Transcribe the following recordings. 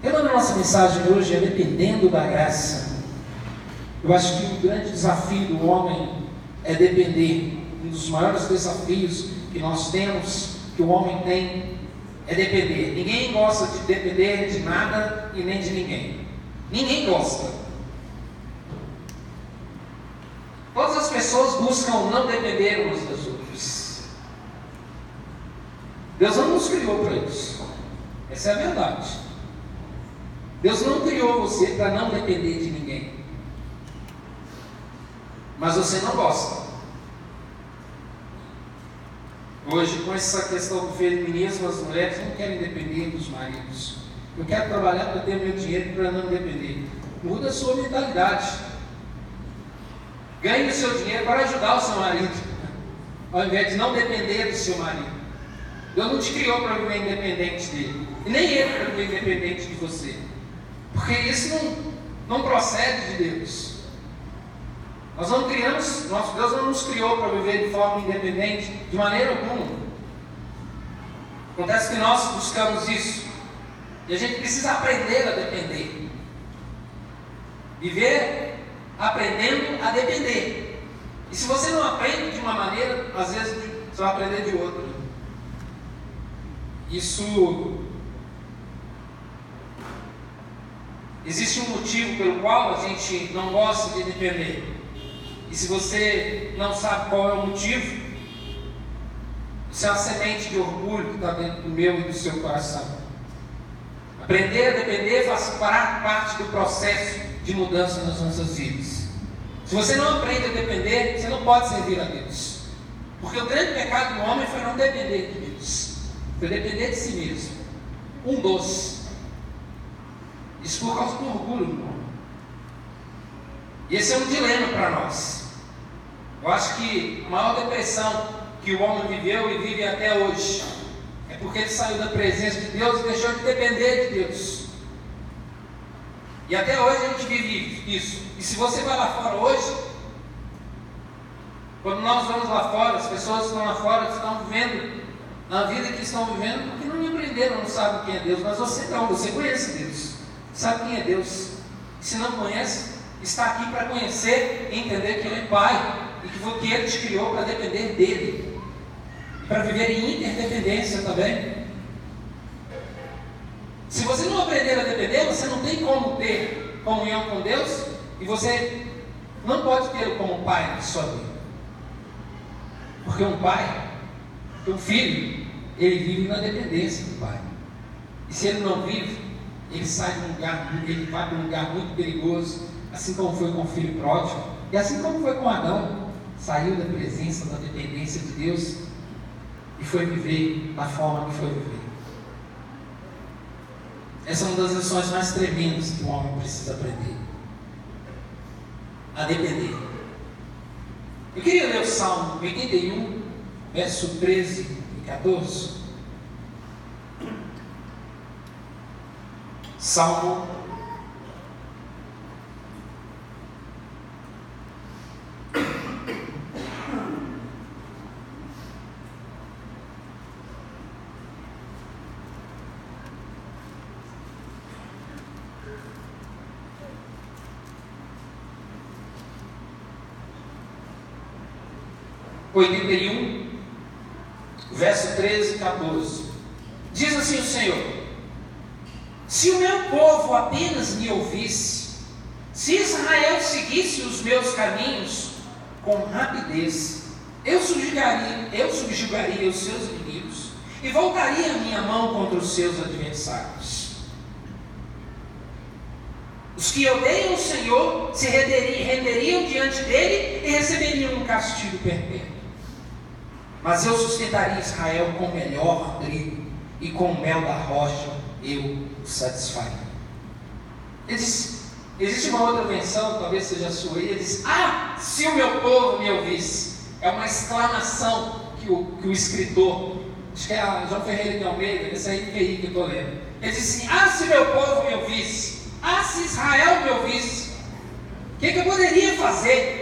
O tema da nossa mensagem hoje é dependendo da graça. Eu acho que o grande desafio do homem é depender. Um dos maiores desafios que nós temos, que o homem tem, é depender. Ninguém gosta de depender de nada e nem de ninguém. Ninguém gosta. Todas as pessoas buscam não depender umas das outras. Deus não nos criou para isso. Essa é a verdade. Deus não criou você para não depender de ninguém. Mas você não gosta. Hoje, com essa questão do feminismo, as mulheres não querem depender dos maridos. Eu quero trabalhar para ter meu dinheiro para não depender. Muda a sua mentalidade. Ganhe o seu dinheiro para ajudar o seu marido, ao invés de não depender do seu marido. Deus não te criou para viver independente dele, e nem ele para viver independente de você. Porque isso não, não procede de Deus. Nós não criamos, nosso Deus não nos criou para viver de forma independente de maneira alguma. Acontece que nós buscamos isso. E a gente precisa aprender a depender. Viver aprendendo a depender. E se você não aprende de uma maneira, às vezes você vai aprender de outra. Isso Existe um motivo pelo qual a gente não gosta de depender. E se você não sabe qual é o motivo, isso é uma semente de orgulho que está dentro do meu e do seu coração. Aprender a depender faz parte do processo de mudança nas nossas vidas. Se você não aprende a depender, você não pode servir a Deus. Porque o grande pecado do homem foi não depender de Deus, foi depender de si mesmo. Um doce. Isso por causa do orgulho. E esse é um dilema para nós. Eu acho que a maior depressão que o homem viveu e vive até hoje é porque ele saiu da presença de Deus e deixou de depender de Deus. E até hoje a gente vive isso. E se você vai lá fora hoje, quando nós vamos lá fora, as pessoas que estão lá fora estão vivendo na vida que estão vivendo porque não aprenderam, não sabem quem é Deus, mas você não, você conhece Deus sabe quem é Deus. Se não conhece, está aqui para conhecer e entender que Ele é Pai e que foi que Ele te criou para depender dEle. Para viver em interdependência também. Se você não aprender a depender, você não tem como ter comunhão com Deus e você não pode ter como pai de sua vida. Porque um pai, um filho, ele vive na dependência do pai. E se ele não vive, ele sai de um lugar, ele vai para um lugar muito perigoso, assim como foi com o filho pródigo, e assim como foi com Adão, saiu da presença, da dependência de Deus e foi viver da forma que foi viver. Essa é uma das lições mais tremendas que o homem precisa aprender. A depender. Eu queria ler o Salmo 81, verso 13 e 14. Salmo oitenta e um, verso treze e 14. Diz assim o Senhor: se o meu povo apenas me ouvisse, se Israel seguisse os meus caminhos com rapidez, eu subjugaria, eu subjugaria os seus inimigos e voltaria a minha mão contra os seus adversários. Os que odeiam o Senhor se renderiam diante dele e receberiam um castigo perpétuo. Mas eu sustentaria Israel com o melhor trigo e com mel da rocha eu o satisfaria. Ele diz, existe uma outra menção, talvez seja a sua, ele diz, ah, se o meu povo me ouvisse. É uma exclamação que o, que o escritor, acho que é a João Ferreira de Almeida, esse aí que eu estou lendo. Ele diz assim, ah, se meu povo me ouvisse, ah, se Israel me ouvisse, o que, que eu poderia fazer?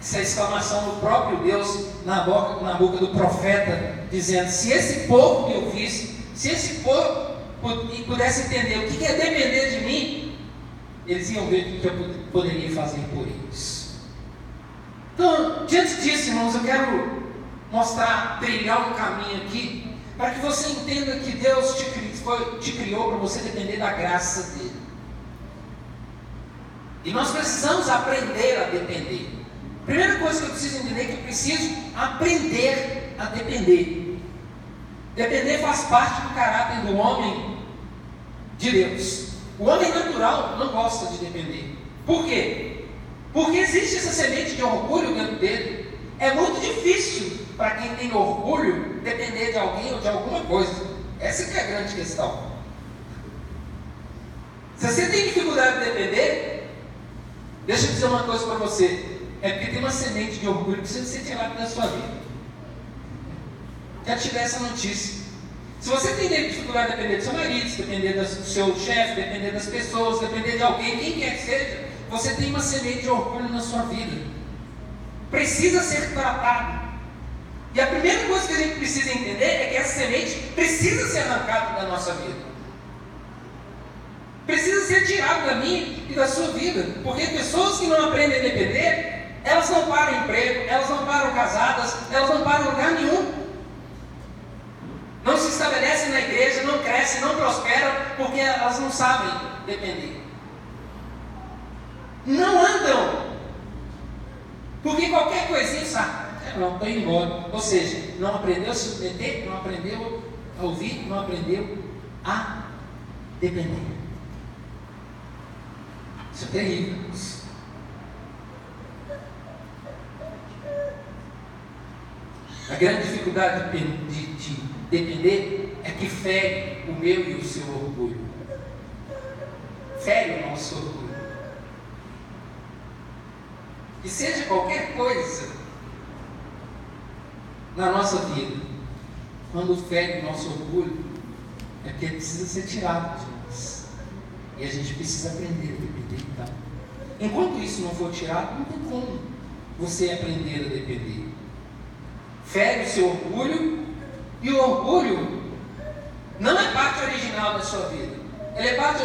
Essa é exclamação do próprio Deus na boca, na boca do profeta, dizendo: Se esse povo me ouvisse, se esse povo e pudessem entender o que é depender de mim, eles iam ver o que eu poderia fazer por eles. Então, diante disso, irmãos, eu quero mostrar, trilhar um caminho aqui, para que você entenda que Deus te, foi, te criou para você depender da graça dele. E nós precisamos aprender a depender. Primeira coisa que eu preciso entender é que eu preciso aprender a depender. Depender faz parte do caráter do homem de Deus. O homem natural não gosta de depender. Por quê? Porque existe essa semente de orgulho dentro dele. É muito difícil para quem tem orgulho depender de alguém ou de alguma coisa. Essa é a grande questão. Se você tem dificuldade de depender, deixa eu dizer uma coisa para você. É porque tem uma semente de orgulho que precisa ser tirada da sua vida. Quero te dar essa notícia. Se você tem dificuldade de depender do seu marido, depender do seu chefe, depender das pessoas, depender de alguém, quem quer que seja, você tem uma semente de orgulho na sua vida. Precisa ser tratado. E a primeira coisa que a gente precisa entender é que essa semente precisa ser arrancada da nossa vida. Precisa ser tirado da minha e da sua vida. Porque pessoas que não aprendem a depender, elas não param emprego, elas não param casadas, elas não param lugar nenhum. Não se estabelecem na igreja, não crescem, não prosperam, porque elas não sabem depender. Não andam. Porque qualquer coisinha sabe. É, não, estou indo embora. Ou seja, não aprendeu a se submeter, não aprendeu a ouvir, não aprendeu a depender. Isso é terrível. A grande dificuldade de, de, de depender é que fere o meu e o seu orgulho. Fere o nosso orgulho. Que seja qualquer coisa na nossa vida, quando fere o nosso orgulho, é porque precisa ser tirado de nós. E a gente precisa aprender a depender então. Enquanto isso não for tirado, não tem como você aprender a depender. Fere o seu orgulho e o orgulho não é parte original da sua vida. Ele é parte.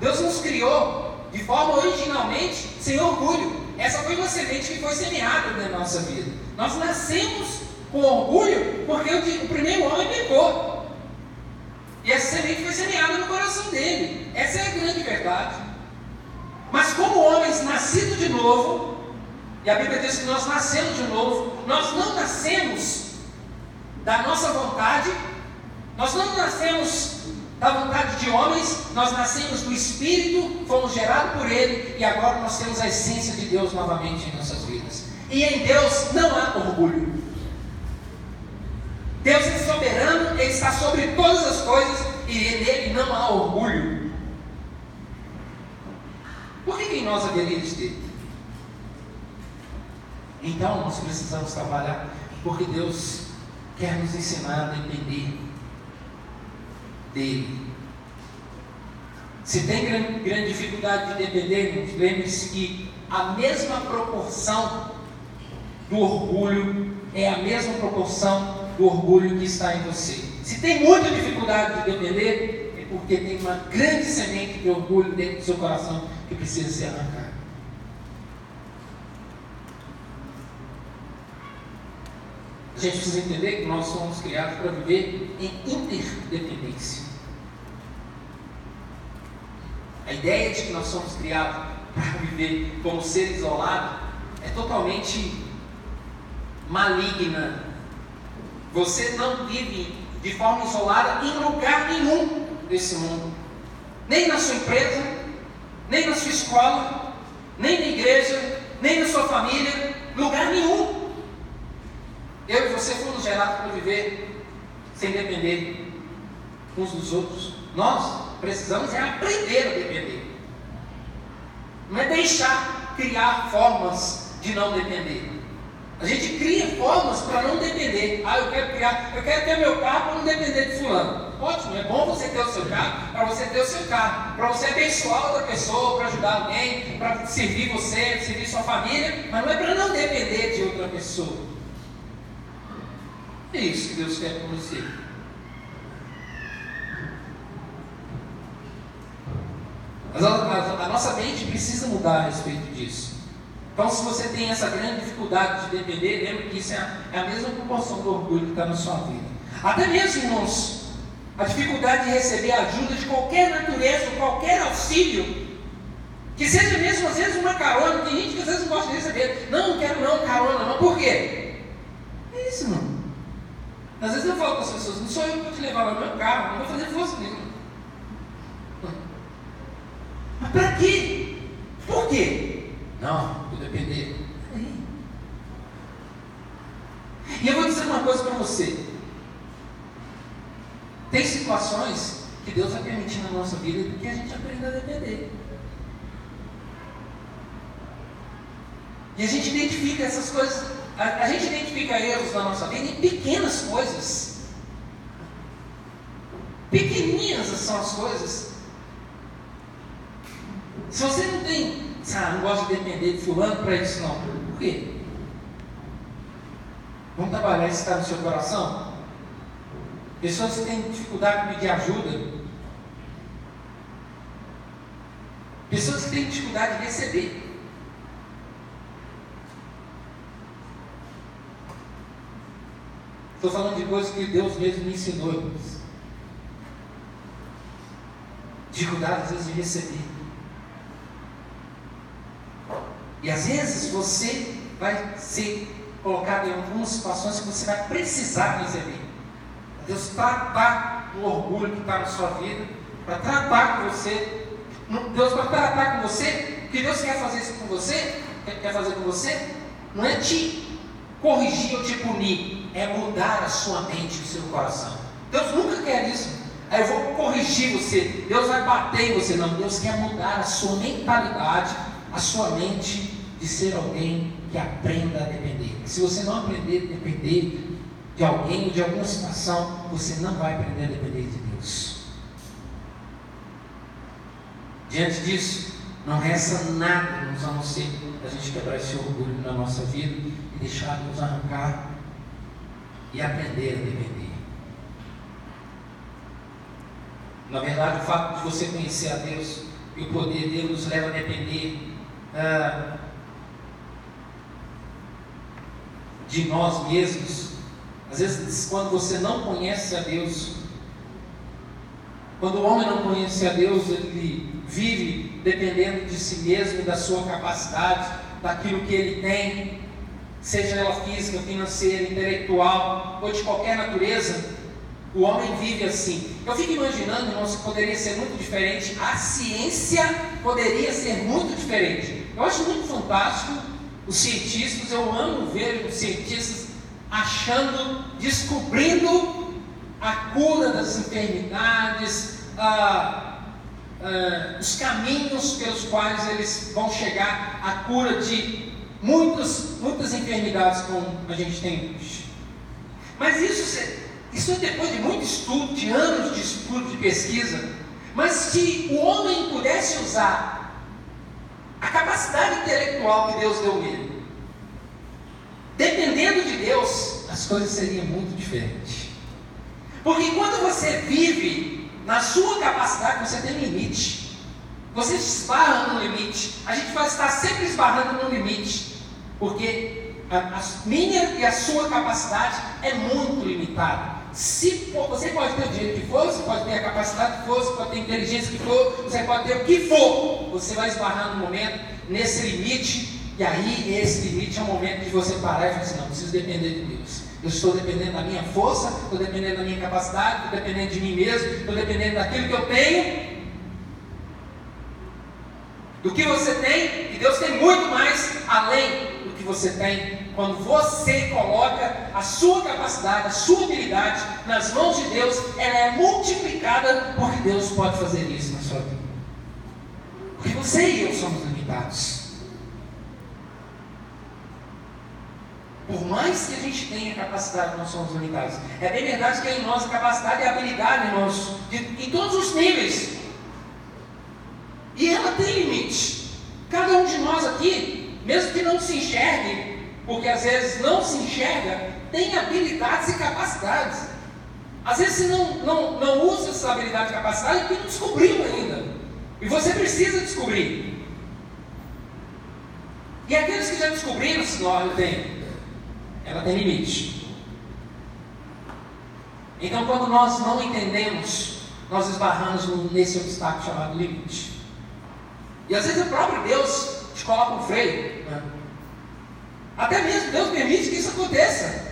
Deus nos criou de forma originalmente sem orgulho. Essa foi uma semente que foi semeada na nossa vida. Nós nascemos com orgulho porque o, primeiro homem pecou. E essa semente foi semeada no coração dele. Essa é a grande verdade. Mas como homens nascidos de novo, e a Bíblia diz que nós nascemos de novo, nós não nascemos da nossa vontade, nós não nascemos da vontade de homens, nós nascemos do Espírito, fomos gerados por Ele e agora nós temos a essência de Deus novamente em nossas vidas. E em Deus não há orgulho. Deus é soberano, Ele está sobre todas as coisas e nele não há orgulho. Por que, que em nós haveria de ter? Então nós precisamos trabalhar, porque Deus quer nos ensinar a depender dele. Se tem grande, grande dificuldade de depender, lembre-se que a mesma proporção do orgulho é a mesma proporção do orgulho que está em você. Se tem muita dificuldade de depender, é porque tem uma grande semente de orgulho dentro do seu coração que precisa ser arrancada. A gente precisa entender que nós somos criados para viver em interdependência. A ideia de que nós somos criados para viver como ser isolado é totalmente maligna. Você não vive de forma isolada em lugar nenhum desse mundo. Nem na sua empresa, nem na sua escola, nem na igreja, nem na sua família, lugar nenhum. Você fomos gerados para viver sem depender uns dos outros. Nós precisamos é aprender a depender. Não é deixar criar formas de não depender. A gente cria formas para não depender. Ah, eu quero criar, eu quero ter meu carro para não depender de fulano. Ótimo, é bom você ter o seu carro, para você ter o seu carro, para você abençoar outra pessoa, para ajudar alguém, para servir você, servir sua família, mas não é para não depender de outra pessoa. É isso que Deus quer com você. Mas a, nossa mente precisa mudar a respeito disso. Então, se você tem essa grande dificuldade de depender, lembre que isso é a, é a mesma proporção do orgulho que está na sua vida. Até mesmo, irmãos, a dificuldade de receber ajuda de qualquer natureza, qualquer auxílio, que seja mesmo às vezes uma carona, tem gente que às vezes não gosta de receber, não, não quero não, carona não, por quê? É isso, irmão. Às vezes eu falo para as pessoas, não sou eu que vou te levar no meu carro, não vou fazer força nenhuma. Mas para quê? Por quê? Não, vou depender. E eu vou dizer uma coisa para você. Tem situações que Deus vai permitir na nossa vida que a gente aprenda a depender. E a gente identifica essas coisas, a, a gente identifica erros na nossa vida em pequenas coisas. Pequenininhas são as coisas. Se você não tem, ah, não gosta de depender de fulano para isso não. Por quê? Vamos trabalhar isso está no seu coração? Pessoas que têm dificuldade de pedir ajuda. Pessoas que têm dificuldade de receber. Estou falando de coisas que Deus mesmo me ensinou, irmãos. Dificuldade, às vezes, de receber. E às vezes você vai ser colocado em algumas situações que você vai precisar receber. Deus tratar o orgulho que está na sua vida, para tratar com você. Deus vai tratar com você, que Deus quer fazer isso com você, quer fazer com você, não é te corrigir ou te punir, é mudar a sua mente o seu coração. Deus nunca quer isso. Aí eu vou corrigir você. Deus vai bater em você. Não, Deus quer mudar a sua mentalidade, a sua mente de ser alguém que aprenda a depender. Se você não aprender a depender de alguém de alguma situação, você não vai aprender a depender de Deus. Diante disso, não resta nada a não ser a gente quebrar esse orgulho na nossa vida e deixar Deus arrancar e aprender a depender. Na verdade, o fato de você conhecer a Deus e o poder dele nos leva a depender ah, de nós mesmos. Às vezes, quando você não conhece a Deus, quando o homem não conhece a Deus, ele vive dependendo de si mesmo da sua capacidade, daquilo que ele tem, seja ela física, financeira, intelectual ou de qualquer natureza, o homem vive assim. Eu fico imaginando, irmãos, que poderia ser muito diferente, a ciência poderia ser muito diferente. Eu acho muito fantástico os cientistas, eu amo ver os cientistas achando, descobrindo a cura das enfermidades, os caminhos pelos quais eles vão chegar à cura de muitas, muitas enfermidades como a gente tem hoje. Mas isso, isso é depois de muito estudo, de anos de estudo, de pesquisa. Mas se o homem pudesse usar a capacidade intelectual que Deus deu ele, dependendo de Deus, as coisas seriam muito diferentes. Porque quando você vive na sua capacidade, você tem limite. Você esbarra no limite. A gente vai estar sempre esbarrando no limite. Porque a, a minha e a sua capacidade é muito limitada. Se você pode ter o dinheiro que for, você pode ter a capacidade que for, você pode ter a inteligência que for, você pode ter o que for, você vai esbarrar no momento, nesse limite, e aí esse limite é o momento de você parar e falar assim, não, preciso depender de Deus. Eu estou dependendo da minha força, estou dependendo da minha capacidade, estou dependendo de mim mesmo, estou dependendo daquilo que eu tenho, do que você tem, e Deus tem muito mais além que você tem, quando você coloca a sua capacidade, a sua habilidade nas mãos de Deus, ela é multiplicada porque Deus pode fazer isso na sua vida. Porque você e eu somos limitados. Por mais que a gente tenha capacidade, nós somos limitados. É bem verdade que é em nós a capacidade e a habilidade, de, em todos os níveis. E ela tem limite. Cada um de nós aqui mesmo que não se enxergue, porque às vezes não se enxerga, tem habilidades e capacidades. Às vezes você não, não, não usa essa habilidade e capacidade porque não descobriu ainda. E você precisa descobrir. E aqueles que já descobriram, se não, eu tenho, ela tem limite. Então, quando nós não entendemos, nós esbarramos nesse obstáculo chamado limite. E às vezes o próprio Deus te coloca um freio. Até mesmo Deus permite que isso aconteça.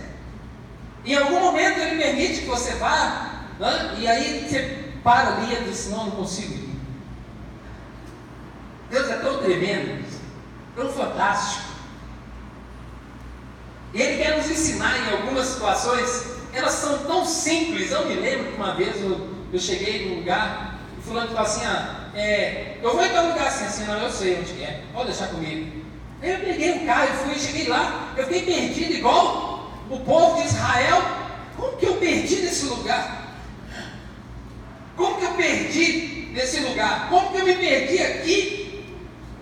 Em algum momento Ele permite que você vá, né? e aí você para ali e diz: Não, não consigo ir. Deus é tão tremendo, tão fantástico. E Ele quer nos ensinar em algumas situações, elas são tão simples. Eu me lembro que uma vez eu, eu cheguei num lugar e fulano falou assim: ah, é, Eu vou em tal lugar assim, assim, não, eu sei onde é, pode deixar comigo. Aí eu peguei um carro e fui, cheguei lá, eu fiquei perdido igual o povo de Israel. Como que eu perdi nesse lugar? Como que eu perdi nesse lugar? Como que eu me perdi aqui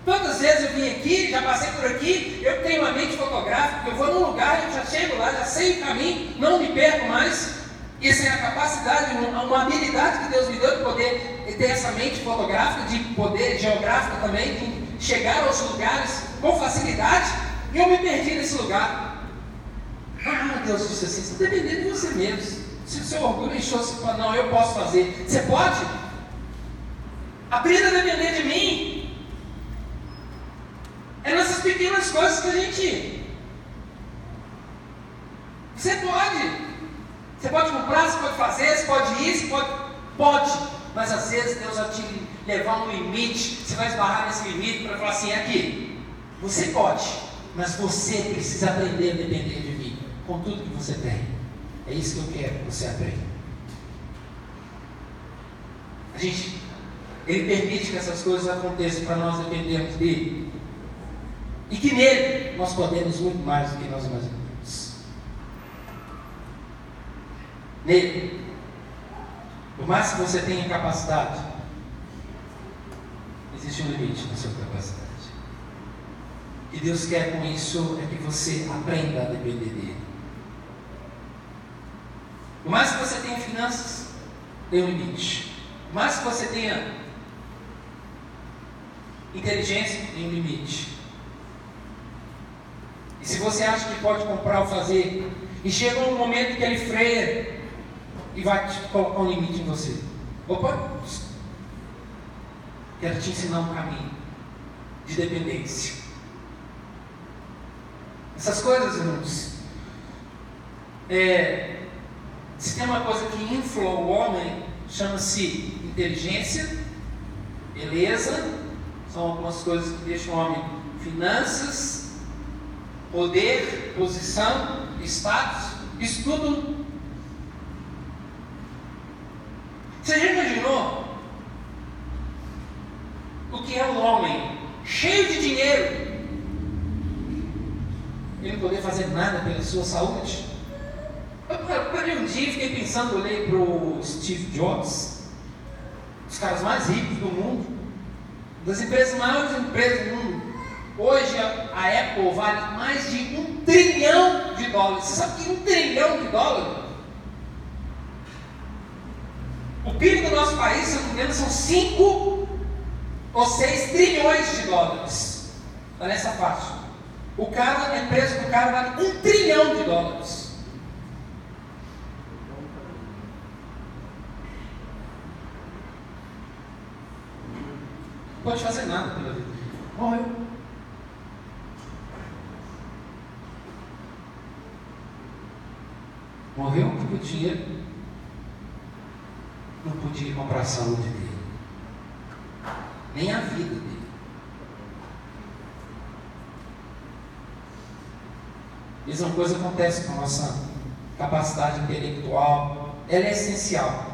Quantas vezes eu vim aqui, já passei por aqui, eu tenho uma mente fotográfica, eu vou num lugar, eu já chego lá, já sei o caminho, não me perco mais. Isso é a capacidade, uma habilidade que Deus me deu de poder ter essa mente fotográfica, de poder geográfica também, de chegar aos lugares com facilidade, e eu me perdi nesse lugar. Ah, Deus disse assim, você está de você mesmo. Se o seu orgulho encheu, você fala, não, eu posso fazer. Você pode? Aprenda a depender de mim. É nessas pequenas coisas que a gente. Você pode. Pode comprar, você pode fazer, você pode você pode. Pode. Mas às vezes Deus vai te levar um limite. Você vai esbarrar nesse limite para falar assim: é aqui. Você pode. Mas você precisa aprender a depender de mim. Com tudo que você tem. É isso que eu quero que você aprenda. A gente. Ele permite que essas coisas aconteçam para nós dependermos dele. E que nele nós podemos muito mais do que nós imaginamos. Nele, por mais que você tenha capacidade, existe um limite na sua capacidade. E Deus quer com isso é que você aprenda a depender dele. Por mais que você tenha finanças, tem um limite. Por mais que você tenha inteligência, tem um limite. E se você acha que pode comprar ou fazer, e chega um momento que ele freia e vai te colocar um limite em você. Opa! Quero te ensinar um caminho de dependência. Essas coisas, irmãos, é, se tem uma coisa que infla o homem, chama-se inteligência, beleza, são algumas coisas que deixam o homem finanças, poder, posição, status, isso tudo. Você já imaginou o que é um homem cheio de dinheiro e não poder fazer nada pela sua saúde? Eu parei um dia fiquei pensando, olhei para o Steve Jobs, os caras mais ricos do mundo, das empresas maiores empresas do mundo. Hoje a Apple vale mais de um trilhão de dólares. Você sabe que um trilhão de dólares? O PIB do nosso país, se não me engano, são 5 ou 6 trilhões de dólares. Está nessa faixa. O cara, a empresa do cara vale um trilhão de dólares. Não pode fazer nada pela vida. Morreu. Morreu porque o dinheiro podia comprar a saúde dele, nem a vida dele. Mesma coisa acontece com a nossa capacidade intelectual, ela é essencial.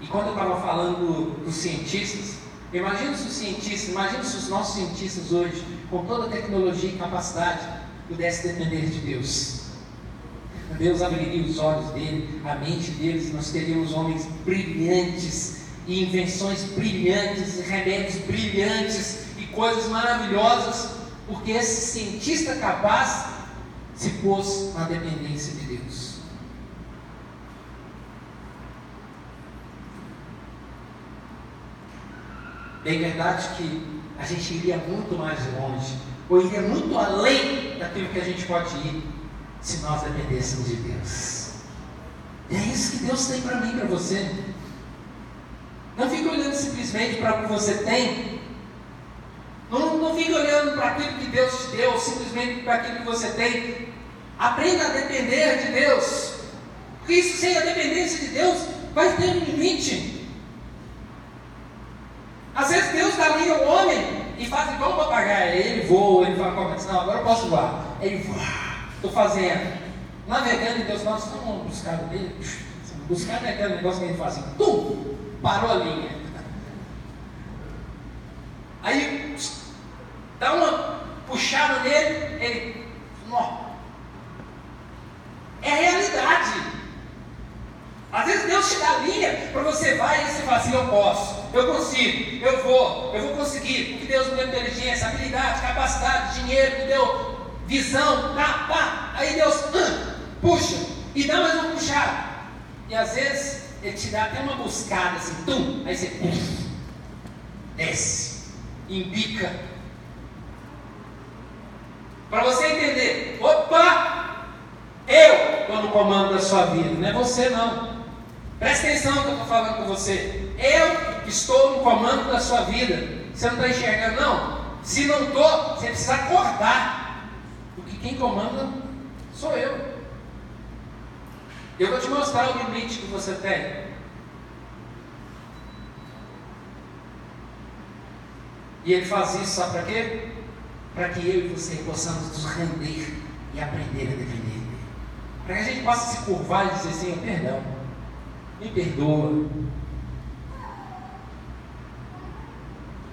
E quando eu estava falando dos cientistas, imagina se os cientistas, imagina se os nossos cientistas hoje, com toda a tecnologia e capacidade, pudessem depender de Deus. Deus abriria os olhos dele, a mente deles, nós teríamos homens brilhantes, e invenções brilhantes, e remédios brilhantes, e coisas maravilhosas, porque esse cientista capaz se pôs na dependência de Deus. Bem verdade que a gente iria muito mais longe, ou iria muito além daquilo que a gente pode ir, se nós dependêssemos de Deus. E é isso que Deus tem para mim, para você. Não fique olhando simplesmente para o que você tem. Não, não fique olhando para aquilo que Deus te deu, simplesmente para aquilo que você tem. Aprenda a depender de Deus. Porque isso sem a dependência de Deus vai ter um limite. Às vezes Deus dá linha ao homem e faz igual o papagaio. Ele voa, ele fala, não, agora eu posso voar. Ele voa, estou fazendo. Navegando em Deus, nós estamos buscando dele. Buscar é aquele negócio que ele faz assim, parou a linha. Aí dá uma puxada nele, ele. Nó. É realidade. Às vezes Deus te dá a linha para você vai e você fala assim, eu posso, eu consigo, eu vou, eu vou conseguir, porque Deus me deu inteligência, habilidade, capacidade, dinheiro, me deu visão, pá, pá. Aí Deus puxa e dá mais uma puxada. E às vezes ele te dá até uma buscada assim, tum, aí você desce, embica. Para você entender, opa, eu estou no comando da sua vida, não é você não. Presta atenção que eu estou falando com você. Eu estou no comando da sua vida. Você não está enxergando, não? Se não estou, você precisa acordar. Porque quem comanda sou eu. Eu vou te mostrar o limite que você tem. E ele faz isso, sabe para quê? Para que eu e você possamos nos render e aprender a defender dele. Para que a gente possa se curvar e dizer assim, perdão, me perdoa.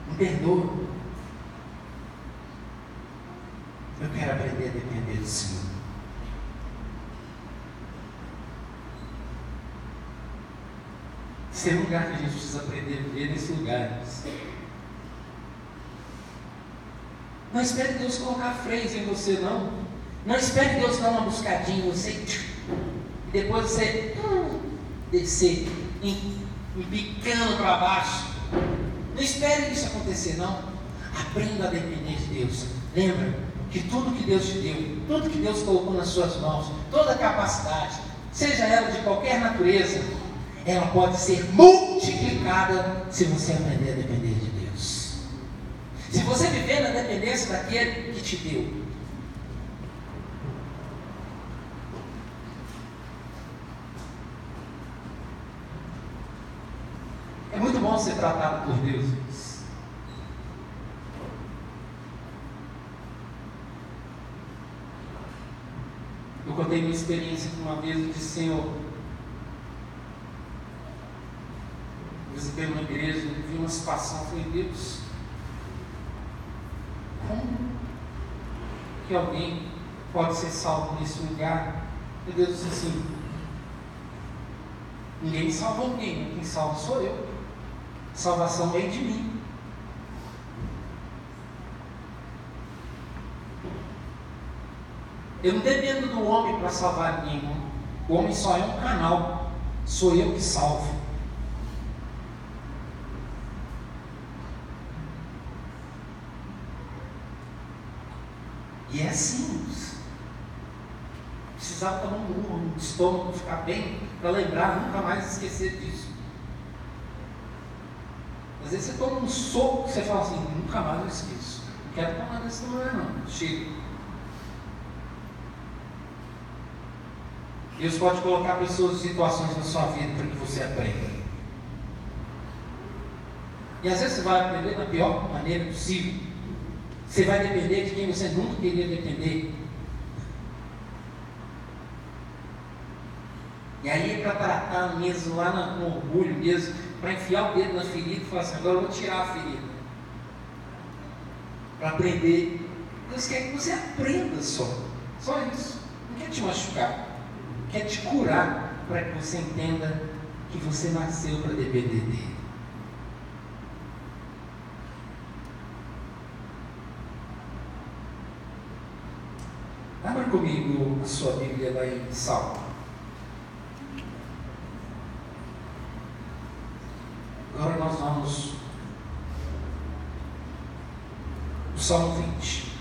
Me perdoa. Eu quero aprender a depender do Senhor. Esse é um lugar que a gente precisa aprender a viver nesse lugar. Não espere Deus colocar freios em você, não. Não espere Deus dar uma buscadinha em você e depois você hum, descer, empicando para baixo. Não espere isso acontecer, não. Aprenda a depender de Deus. Lembra que tudo que Deus te deu, tudo que Deus colocou nas suas mãos, toda capacidade, seja ela de qualquer natureza, ela pode ser multiplicada se você aprender a depender de Deus. Se você viver na dependência daquele que te deu. É muito bom ser tratado por Deus. Eu contei minha experiência uma vez e disse, Senhor, visitei uma igreja, vi uma situação, falei, Deus, como que alguém pode ser salvo nesse lugar? E Deus disse assim, ninguém salva ninguém, quem salva sou eu. Salvação vem de mim. Eu não dependo do homem para salvar ninguém. O homem só é um canal. Sou eu que salvo. E é assim. Precisava tomar um murro no estômago, ficar bem, para lembrar, nunca mais esquecer disso. Às vezes você toma um soco e você fala assim, nunca mais eu esqueço. Não quero tomar desse lugar não. Chega. Deus pode colocar pessoas e situações na sua vida para que você aprenda. E às vezes você vai aprender da pior maneira possível. Você vai depender de quem você nunca queria depender. E aí é para tratar mesmo lá no orgulho mesmo, para enfiar o dedo na ferida e falar assim, agora eu vou tirar a ferida. Para aprender. Deus quer que você aprenda só. Só isso. Não quer te machucar. Quer te curar para que você entenda que você nasceu para depender dele. Abra comigo a sua Bíblia lá em Salmo. Agora nós vamos Salmo 20.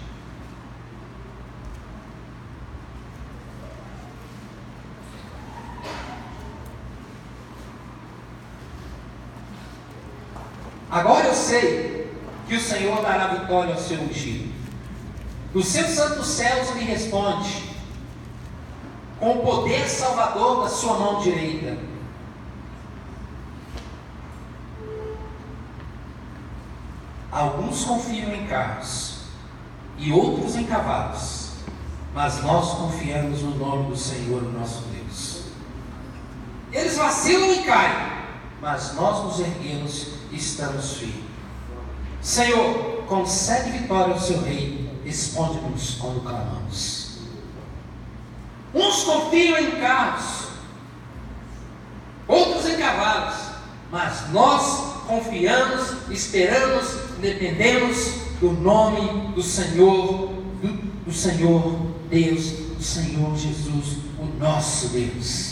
Agora eu sei que o Senhor dará vitória ao seu ungido. Os seus santos céus lhe responde, com o poder salvador da sua mão direita. Alguns confiam em carros e outros em cavalos, mas nós confiamos no nome do Senhor, nosso Deus. Eles vacilam e caem, mas nós nos erguemos e estamos firmes. Senhor, concede vitória ao seu rei, responde-nos quando clamamos. Uns confiam em carros, outros em cavalos, mas nós confiamos, esperamos, dependemos do nome do Senhor, do, do Senhor Deus, do Senhor Jesus, o nosso Deus.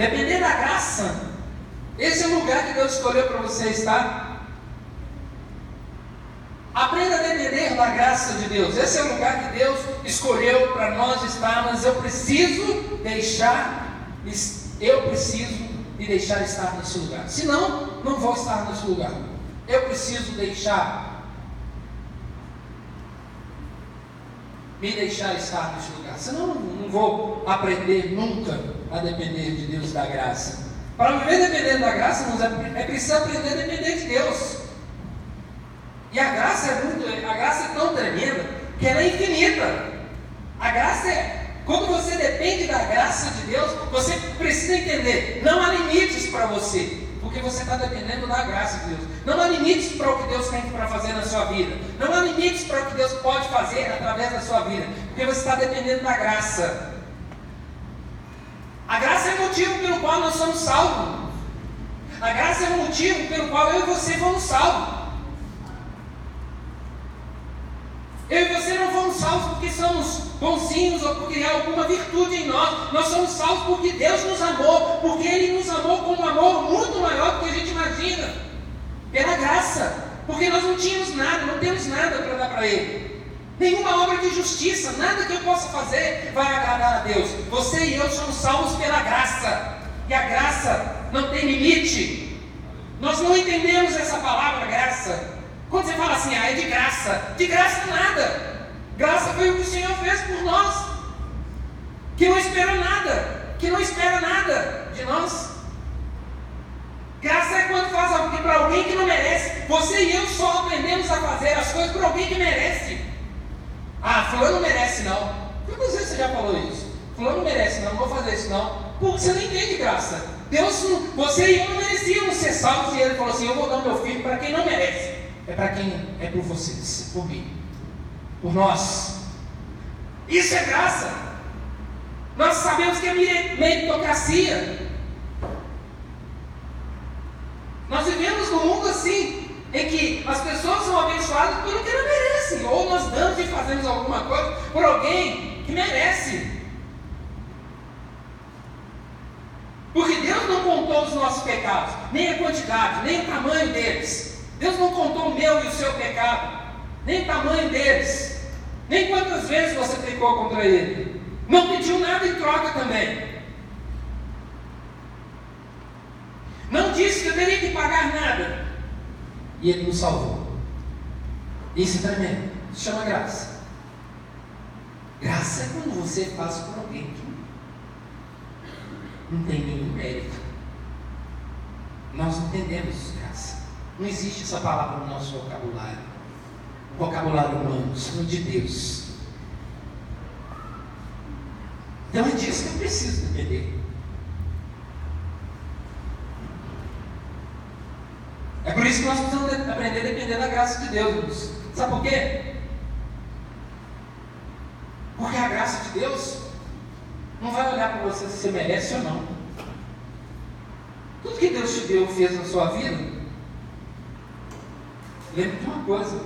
Depender da graça, esse é o lugar que Deus escolheu para você estar. Aprenda a depender da graça de Deus. Esse é o lugar que Deus escolheu para nós estarmos. Eu preciso deixar, eu preciso de deixar estar nesse lugar. Senão, não vou estar nesse lugar. Eu preciso deixar me deixar estar nesse lugar. Senão, não vou aprender nunca a depender de Deus da graça. Para viver dependendo da graça, irmãos, é, é preciso aprender a depender de Deus. E a graça é muito, a graça é tão tremenda que ela é infinita. A graça é, quando você depende da graça de Deus, você precisa entender, não há limites para você, porque você está dependendo da graça de Deus. Não há limites para o que Deus tem para fazer na sua vida. Não há limites para o que Deus pode fazer através da sua vida, porque você está dependendo da graça. A graça é o motivo pelo qual nós somos salvos. A graça é o motivo pelo qual eu e você fomos salvos. Eu e você não fomos salvos porque somos bonzinhos ou porque há alguma virtude em nós. Nós somos salvos porque Deus nos amou, porque Ele nos amou com um amor muito maior do que a gente imagina. Pela graça. Porque nós não tínhamos nada, não temos nada para dar para Ele nenhuma obra de justiça, nada que eu possa fazer vai agradar a Deus. Você e eu somos salvos pela graça, e a graça não tem limite. Nós não entendemos essa palavra graça. Quando você fala assim, ah, é de graça, de graça nada. Graça foi o que o Senhor fez por nós, que não esperou nada, que não espera nada de nós. Graça é quando faz algo para alguém que não merece. Você e eu só aprendemos a fazer as coisas para alguém que merece. Ah, fulano merece não. Quantas vezes você já falou isso? Fulano merece não, não vou fazer isso não. Porque você não entende graça. Deus, você e eu não merecíamos ser salvos e ele falou assim: Eu vou dar meu filho para quem não merece. É para quem é por vocês, por mim, por nós. Isso é graça. Nós sabemos que é meritocracia. Nós vivemos num mundo assim, em que as pessoas são abençoadas pelo que não merecem, ou nós damos e fazemos alguma coisa por alguém que merece. Porque Deus não contou os nossos pecados, nem a quantidade, nem o tamanho deles. Deus não contou o meu e o seu pecado, nem o tamanho deles, nem quantas vezes você pecou contra Ele. Não pediu nada em troca também. Não disse que eu teria que pagar nada e Ele nos salvou. Isso é tremendo. Isso chama graça. Graça é quando você faz por alguém que não tem nenhum mérito. Nós entendemos graça. Não existe essa palavra no nosso vocabulário. vocabulário humano, só de Deus. Então é disso que eu preciso entender. É por isso que nós precisamos aprender a depender da graça de Deus. Sabe por quê? Porque a graça de Deus não vai olhar para você se você merece ou não. Tudo que Deus te deu, fez na sua vida, lembre de uma coisa.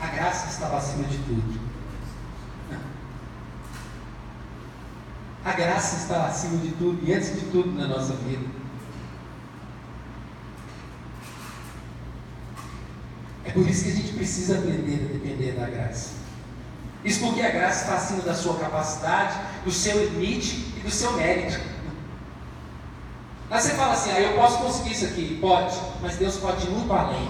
A graça estava acima de tudo. A graça está acima de tudo e antes de tudo na nossa vida. É por isso que a gente precisa aprender a depender da graça. Isso porque a graça está acima da sua capacidade, do seu limite e do seu mérito. Aí você fala assim, ah, eu posso conseguir isso aqui. Pode, mas Deus pode ir muito além.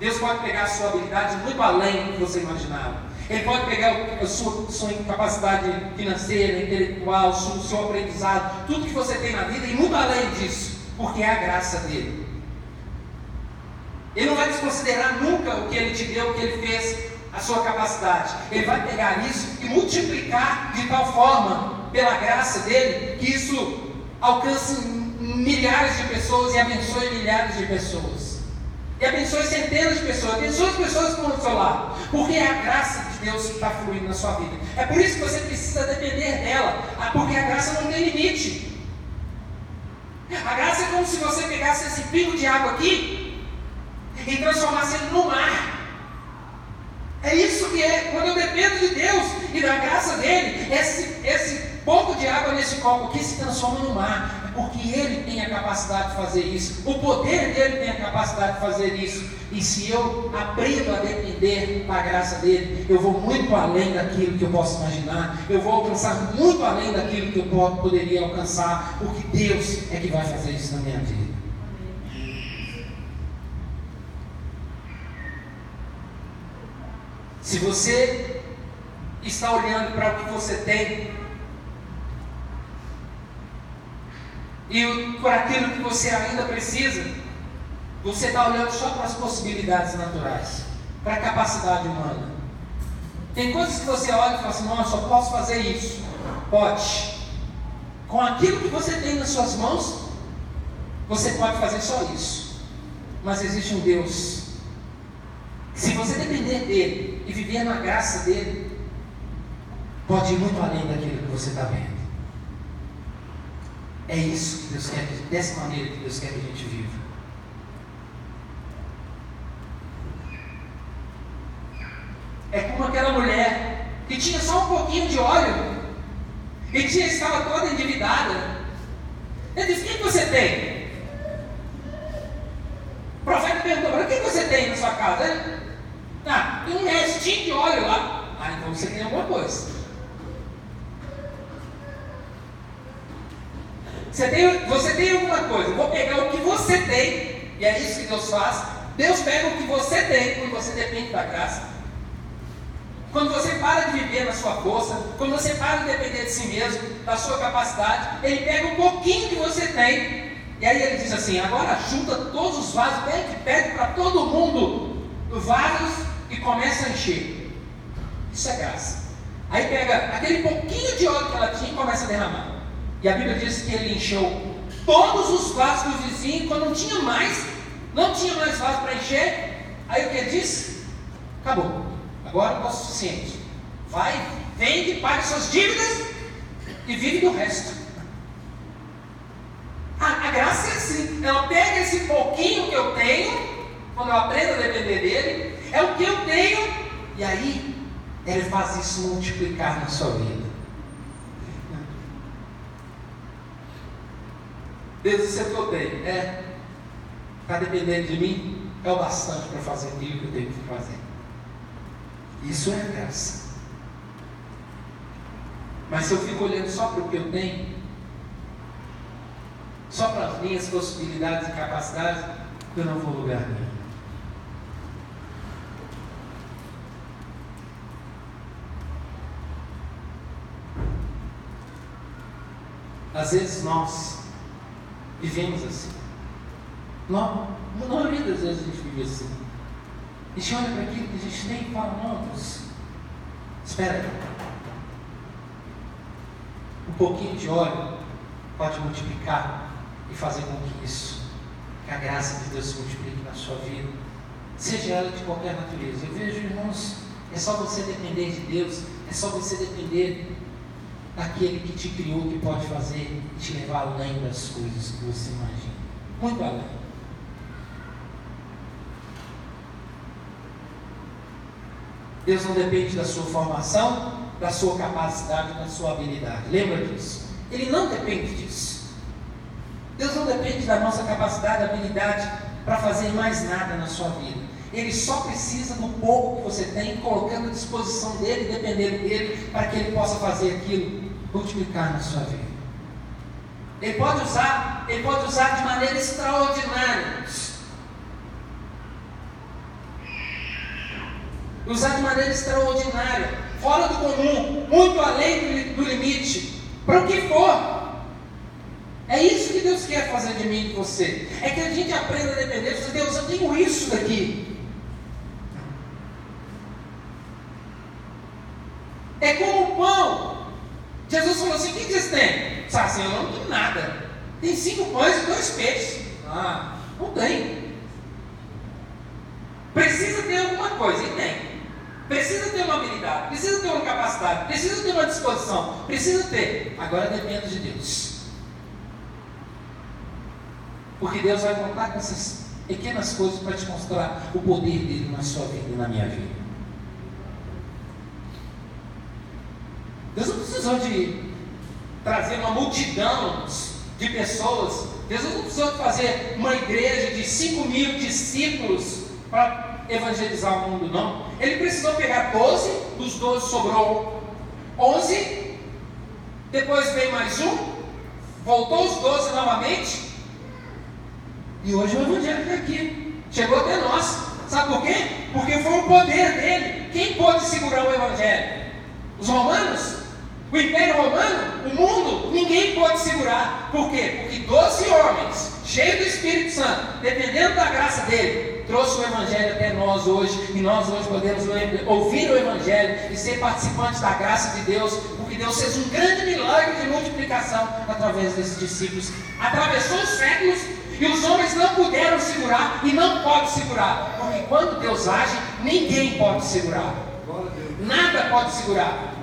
Deus pode pegar a sua habilidade muito além do que você imaginava. Ele pode pegar a sua, sua capacidade financeira, intelectual, o seu aprendizado, tudo que você tem na vida e muito além disso, porque é a graça dele. Ele não vai desconsiderar nunca o que ele te deu, o que ele fez, a sua capacidade. Ele vai pegar isso e multiplicar de tal forma, pela graça dele, que isso alcance milhares de pessoas e abençoe milhares de pessoas. E abençoe centenas de pessoas, abençoe as pessoas que estão do seu lado. Porque é a graça de Deus que está fluindo na sua vida. É por isso que você precisa depender dela. Ah, porque a graça não tem limite. A graça é como se você pegasse esse pingo de água aqui e transformasse ele no mar. É isso que é. Quando eu dependo de Deus e da graça dele, esse, esse pouco de água nesse copo aqui se transforma no mar porque Ele tem a capacidade de fazer isso, o poder dele tem a capacidade de fazer isso. E se eu aprendo a depender da graça dele, eu vou muito além daquilo que eu posso imaginar, eu vou alcançar muito além daquilo que eu poderia alcançar, porque Deus é que vai fazer isso na minha vida. Se você está olhando para o que você tem, e por aquilo que você ainda precisa, você está olhando só para as possibilidades naturais, para a capacidade humana. Tem coisas que você olha e fala assim: não, eu só posso fazer isso. Pode. Com aquilo que você tem nas suas mãos, você pode fazer só isso. Mas existe um Deus. Se você depender dele e viver na graça dele, pode ir muito além daquilo que você está vendo. É isso que Deus quer, dessa maneira que Deus quer que a gente viva. É como aquela mulher que tinha só um pouquinho de óleo e tinha, estava toda endividada. Ele disse: O que você tem? O profeta perguntou: O que você tem na sua casa? Ele, ah, tem um restinho de óleo lá. Ah, então você tem alguma coisa. Você tem, você tem alguma coisa, vou pegar o que você tem, e é isso que Deus faz. Deus pega o que você tem, quando você depende da graça. Quando você para de viver na sua força, quando você para de depender de si mesmo, da sua capacidade, Ele pega um pouquinho que você tem, e aí Ele diz assim: agora junta todos os vasos, pede, pede para todo mundo vasos e começa a encher. Isso é graça. Aí pega aquele pouquinho de óleo que ela tinha e começa a derramar. E a Bíblia diz que ele encheu todos os vasos dos vizinhos, quando não tinha mais, não tinha mais vaso para encher. Aí o que ele disse? Acabou. Agora está suficiente. Vai, vende, pague suas dívidas e vive do resto. A, a graça é assim. Ela pega esse pouquinho que eu tenho, quando eu aprendo a depender dele, é o que eu tenho, e aí ele faz isso multiplicar na sua vida. Deus, isso é o que eu tenho. É. Está dependendo de mim? É o bastante para fazer aquilo que eu tenho que fazer. Isso é graça. Mas se eu fico olhando só para o que eu tenho, só para as minhas possibilidades e capacidades, eu não vou lugar nenhum. Às vezes nós vivemos assim. Não, na maioria das vezes a gente vive assim. A gente olha para aquilo que a gente tem e fala, espera aí. Um pouquinho de óleo pode multiplicar e fazer com que isso, que a graça de Deus se multiplique na sua vida, seja ela de qualquer natureza. Eu vejo, irmãos, é só você depender de Deus, é só você depender daquele que te criou, que pode fazer e te levar além das coisas que você imagina. Muito além. Deus não depende da sua formação, da sua capacidade, da sua habilidade. Lembra disso? Ele não depende disso. Deus não depende da nossa capacidade, habilidade para fazer mais nada na sua vida. Ele só precisa do pouco que você tem, colocando à disposição dele, dependendo dele, para que ele possa fazer aquilo multiplicar na sua vida. Ele pode usar, ele pode usar de maneira extraordinária. Usar de maneira extraordinária, fora do comum, muito além do, do limite, para o que for. É isso que Deus quer fazer de mim e de você. É que a gente aprenda a depender de Deus. Eu tenho isso daqui. É como o pão. Jesus falou assim: o que vocês têm? Assim, eu não tenho nada. Tem cinco pães e dois peixes. Ah, não tem. Precisa ter alguma coisa, e tem. Precisa ter uma habilidade, precisa ter uma capacidade, precisa ter uma disposição, precisa ter. Agora depende de Deus. Porque Deus vai contar com essas pequenas coisas para te mostrar o poder dele na sua vida e na minha vida. Deus não precisou de trazer uma multidão de pessoas. Deus não precisou de fazer uma igreja de 5 mil discípulos para evangelizar o mundo, não. Ele precisou pegar 12, dos 12 sobrou 11, depois veio mais um, voltou os 12 novamente, e hoje o Evangelho está aqui. Chegou até nós. Sabe por quê? Porque foi o poder dele. Quem pôde segurar o Evangelho? Os romanos? O Império Romano? O mundo? Ninguém pode segurar. Por quê? Porque 12 homens, cheios do Espírito Santo, dependendo da graça dele, trouxe o Evangelho até nós hoje. E nós hoje podemos ouvir o Evangelho e ser participantes da graça de Deus, porque Deus fez um grande milagre de multiplicação através desses discípulos. Atravessou os séculos e os homens não puderam segurar e não podem segurar. Porque quando Deus age, ninguém pode segurar. Nada pode segurar.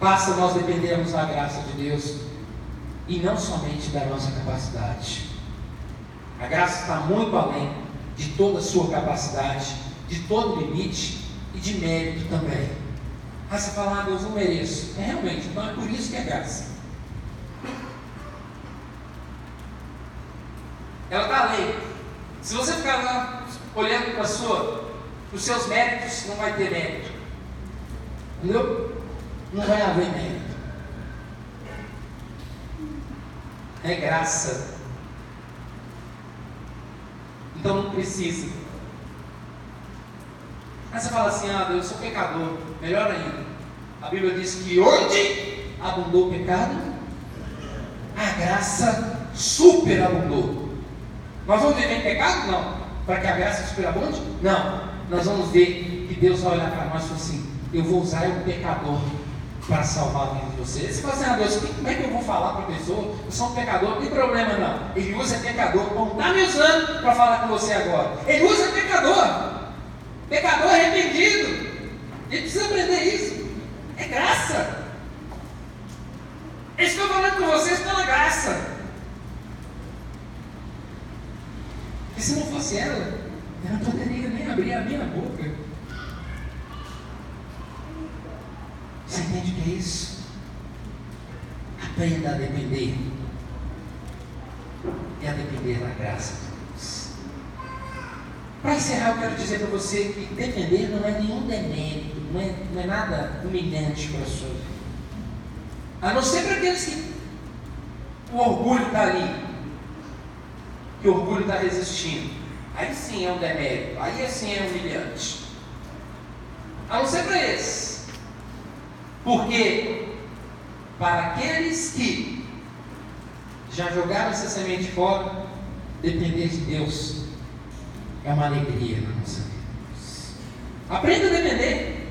Basta nós dependermos da graça de Deus e não somente da nossa capacidade. A graça está muito além de toda a sua capacidade, de todo limite e de mérito também. Ah, você fala, ah, Deus não mereço. É realmente, então é por isso que é graça. Ela está além. Se você ficar lá olhando para sua, os seus méritos, não vai ter mérito. Entendeu? Não vai haver mérito. É graça. Então não precisa. Aí você fala assim, ah, eu sou pecador. Melhor ainda. A Bíblia diz que onde abundou o pecado, a graça superabundou. Nós vamos viver em pecado? Não. Para que a graça superabunde? Não. Nós vamos ver que Deus vai olhar para nós e falar assim: eu vou usar o pecador para salvar a vida de vocês. Você fala assim, ah Deus, como é que eu vou falar para a pessoa? Eu sou um pecador, não tem problema não. Ele usa pecador, como está me usando para falar com você agora. Ele usa pecador. Pecador arrependido. Ele precisa aprender isso. É graça. Eu estou falando com vocês pela graça. Se não fosse ela, eu não poderia nem abrir a minha boca. Você entende o que é isso? Aprenda a depender. E a depender da graça de Deus. Para encerrar, eu quero dizer para você que depender não é nenhum demérito, não é, não é nada humilhante para a sua vida. A não ser para aqueles que o orgulho está ali que o orgulho está resistindo. Aí sim é um demérito, aí sim é humilhante. A não ser para esses. Porque para aqueles que já jogaram essa semente fora, depender de Deus é uma alegria na nossa vida. Aprenda a depender.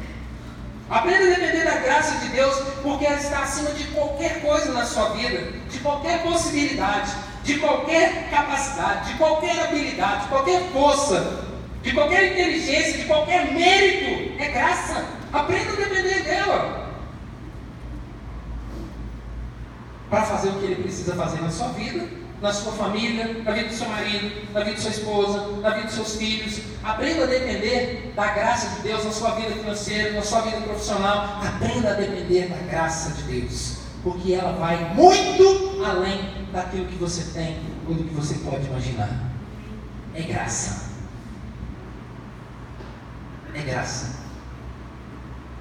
Aprenda a depender da graça de Deus, porque ela está acima de qualquer coisa na sua vida, de qualquer possibilidade de qualquer capacidade, de qualquer habilidade, de qualquer força, de qualquer inteligência, de qualquer mérito. É graça. Aprenda a depender dela. Para fazer o que ele precisa fazer na sua vida na sua família, na vida do seu marido, na vida da sua esposa, na vida dos seus filhos. Aprenda a depender da graça de Deus na sua vida financeira, na sua vida profissional. Aprenda a depender da graça de Deus, porque ela vai muito além daquilo que você tem ou do que você pode imaginar. É graça. É graça.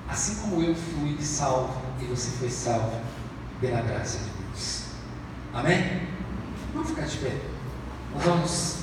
Assim como eu fui salvo e você foi salvo pela graça de Deus. Amém? Vamos ficar de pé. Nós vamos